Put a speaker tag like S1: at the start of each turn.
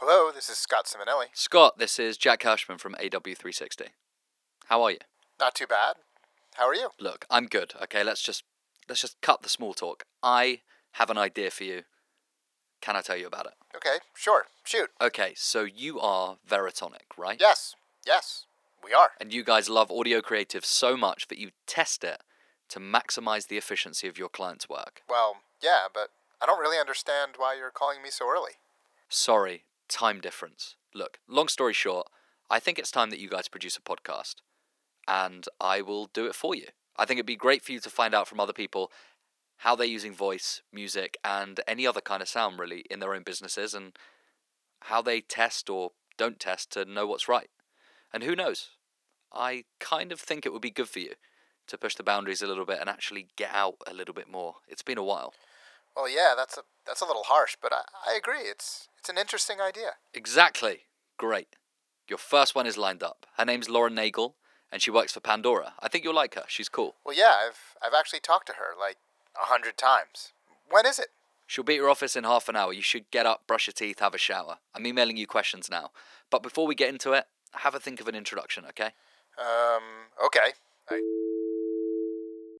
S1: Hello, this is Scott Simonelli.
S2: Scott, this is Jack Hirschman from AW360. How are you?
S1: Not too bad. How are you?
S2: Look, I'm good. Okay, let's just let's just cut the small talk. I have an idea for you. Can I tell you about it?
S1: Okay, sure. Shoot.
S2: Okay, so you are Veritonic, right?
S1: Yes, yes, we are.
S2: And you guys love audio creative so much that you test it to maximize the efficiency of your clients' work.
S1: Well, yeah, but I don't really understand why you're calling me so early.
S2: Sorry, time difference. Look, long story short, I think it's time that you guys produce a podcast, and I will do it for you. I think it'd be great for you to find out from other people how they're using voice, music, and any other kind of sound really in their own businesses and how they test or don't test to know what's right. And who knows? I kind of think it would be good for you to push the boundaries a little bit and actually get out a little bit more. It's been a while.
S1: Well, yeah, that's a that's a little harsh, but I, I agree. It's it's an interesting idea.
S2: Exactly. Great. Your first one is lined up. Her name's Laura Nagel, and she works for Pandora. I think you'll like her. She's cool.
S1: Well, yeah, I've I've actually talked to her like a hundred times. When is it?
S2: She'll be at your office in half an hour. You should get up, brush your teeth, have a shower. I'm emailing you questions now. But before we get into it, have a think of an introduction, okay?
S1: Um, okay. I...